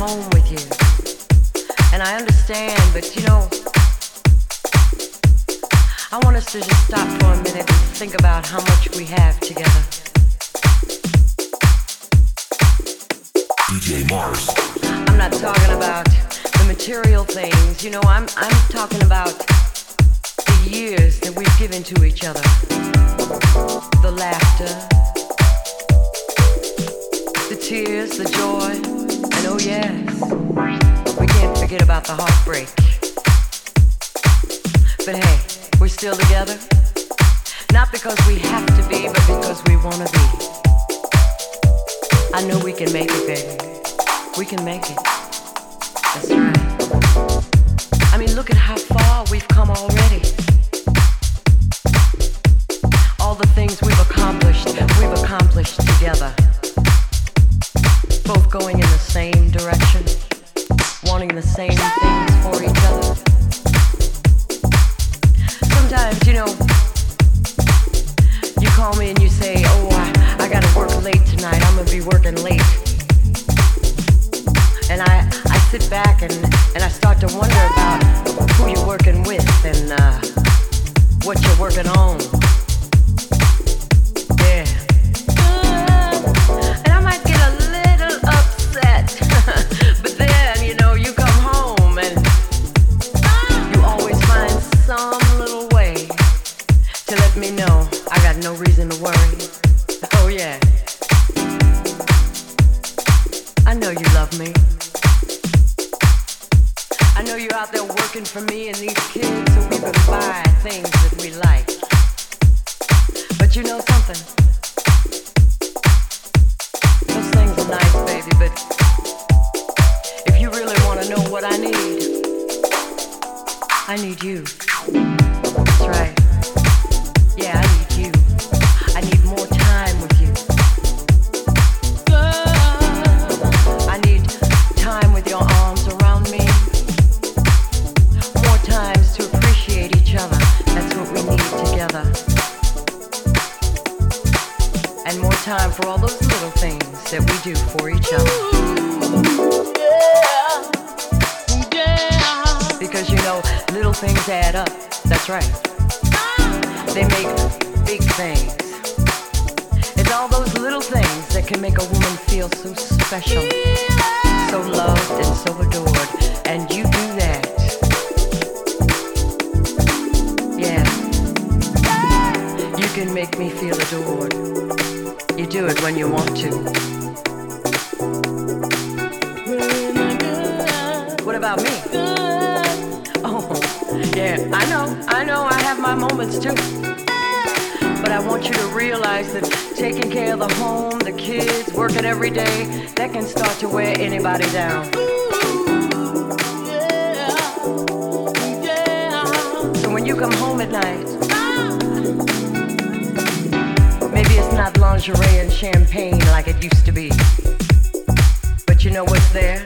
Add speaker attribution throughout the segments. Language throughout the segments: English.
Speaker 1: home with you. And I understand, but you know, I want us to just stop for a minute and think about how much we have together.
Speaker 2: DJ Mars.
Speaker 1: I'm not talking about the material things, you know, I'm I'm talking about the years that we've given to each other. The laughter, the tears, the joy, oh yes, we can't forget about the heartbreak. But hey, we're still together. Not because we have to be, but because we want to be. I know we can make it, baby. We can make it. That's right. I mean, look at how far we've come already. All the things we've accomplished, we've accomplished together. You're working on. Anybody down. So when you come home at night, maybe it's not lingerie and champagne like it used to be. But you know what's there?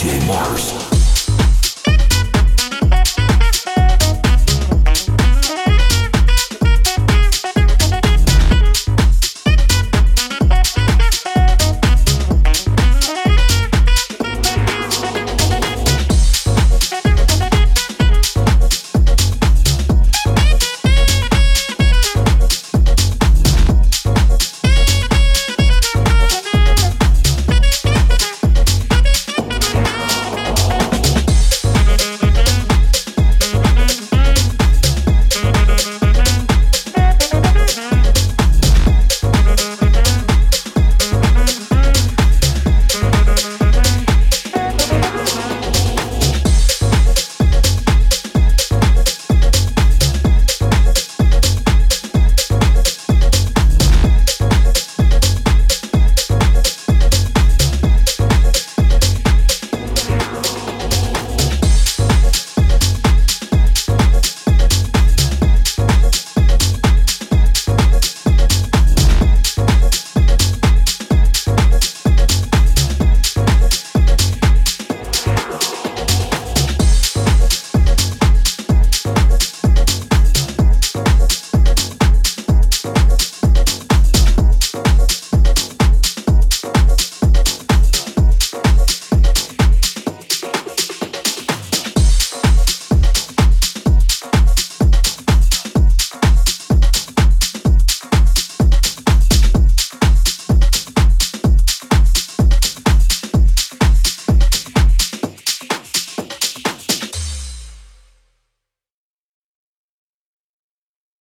Speaker 2: DJ Mars.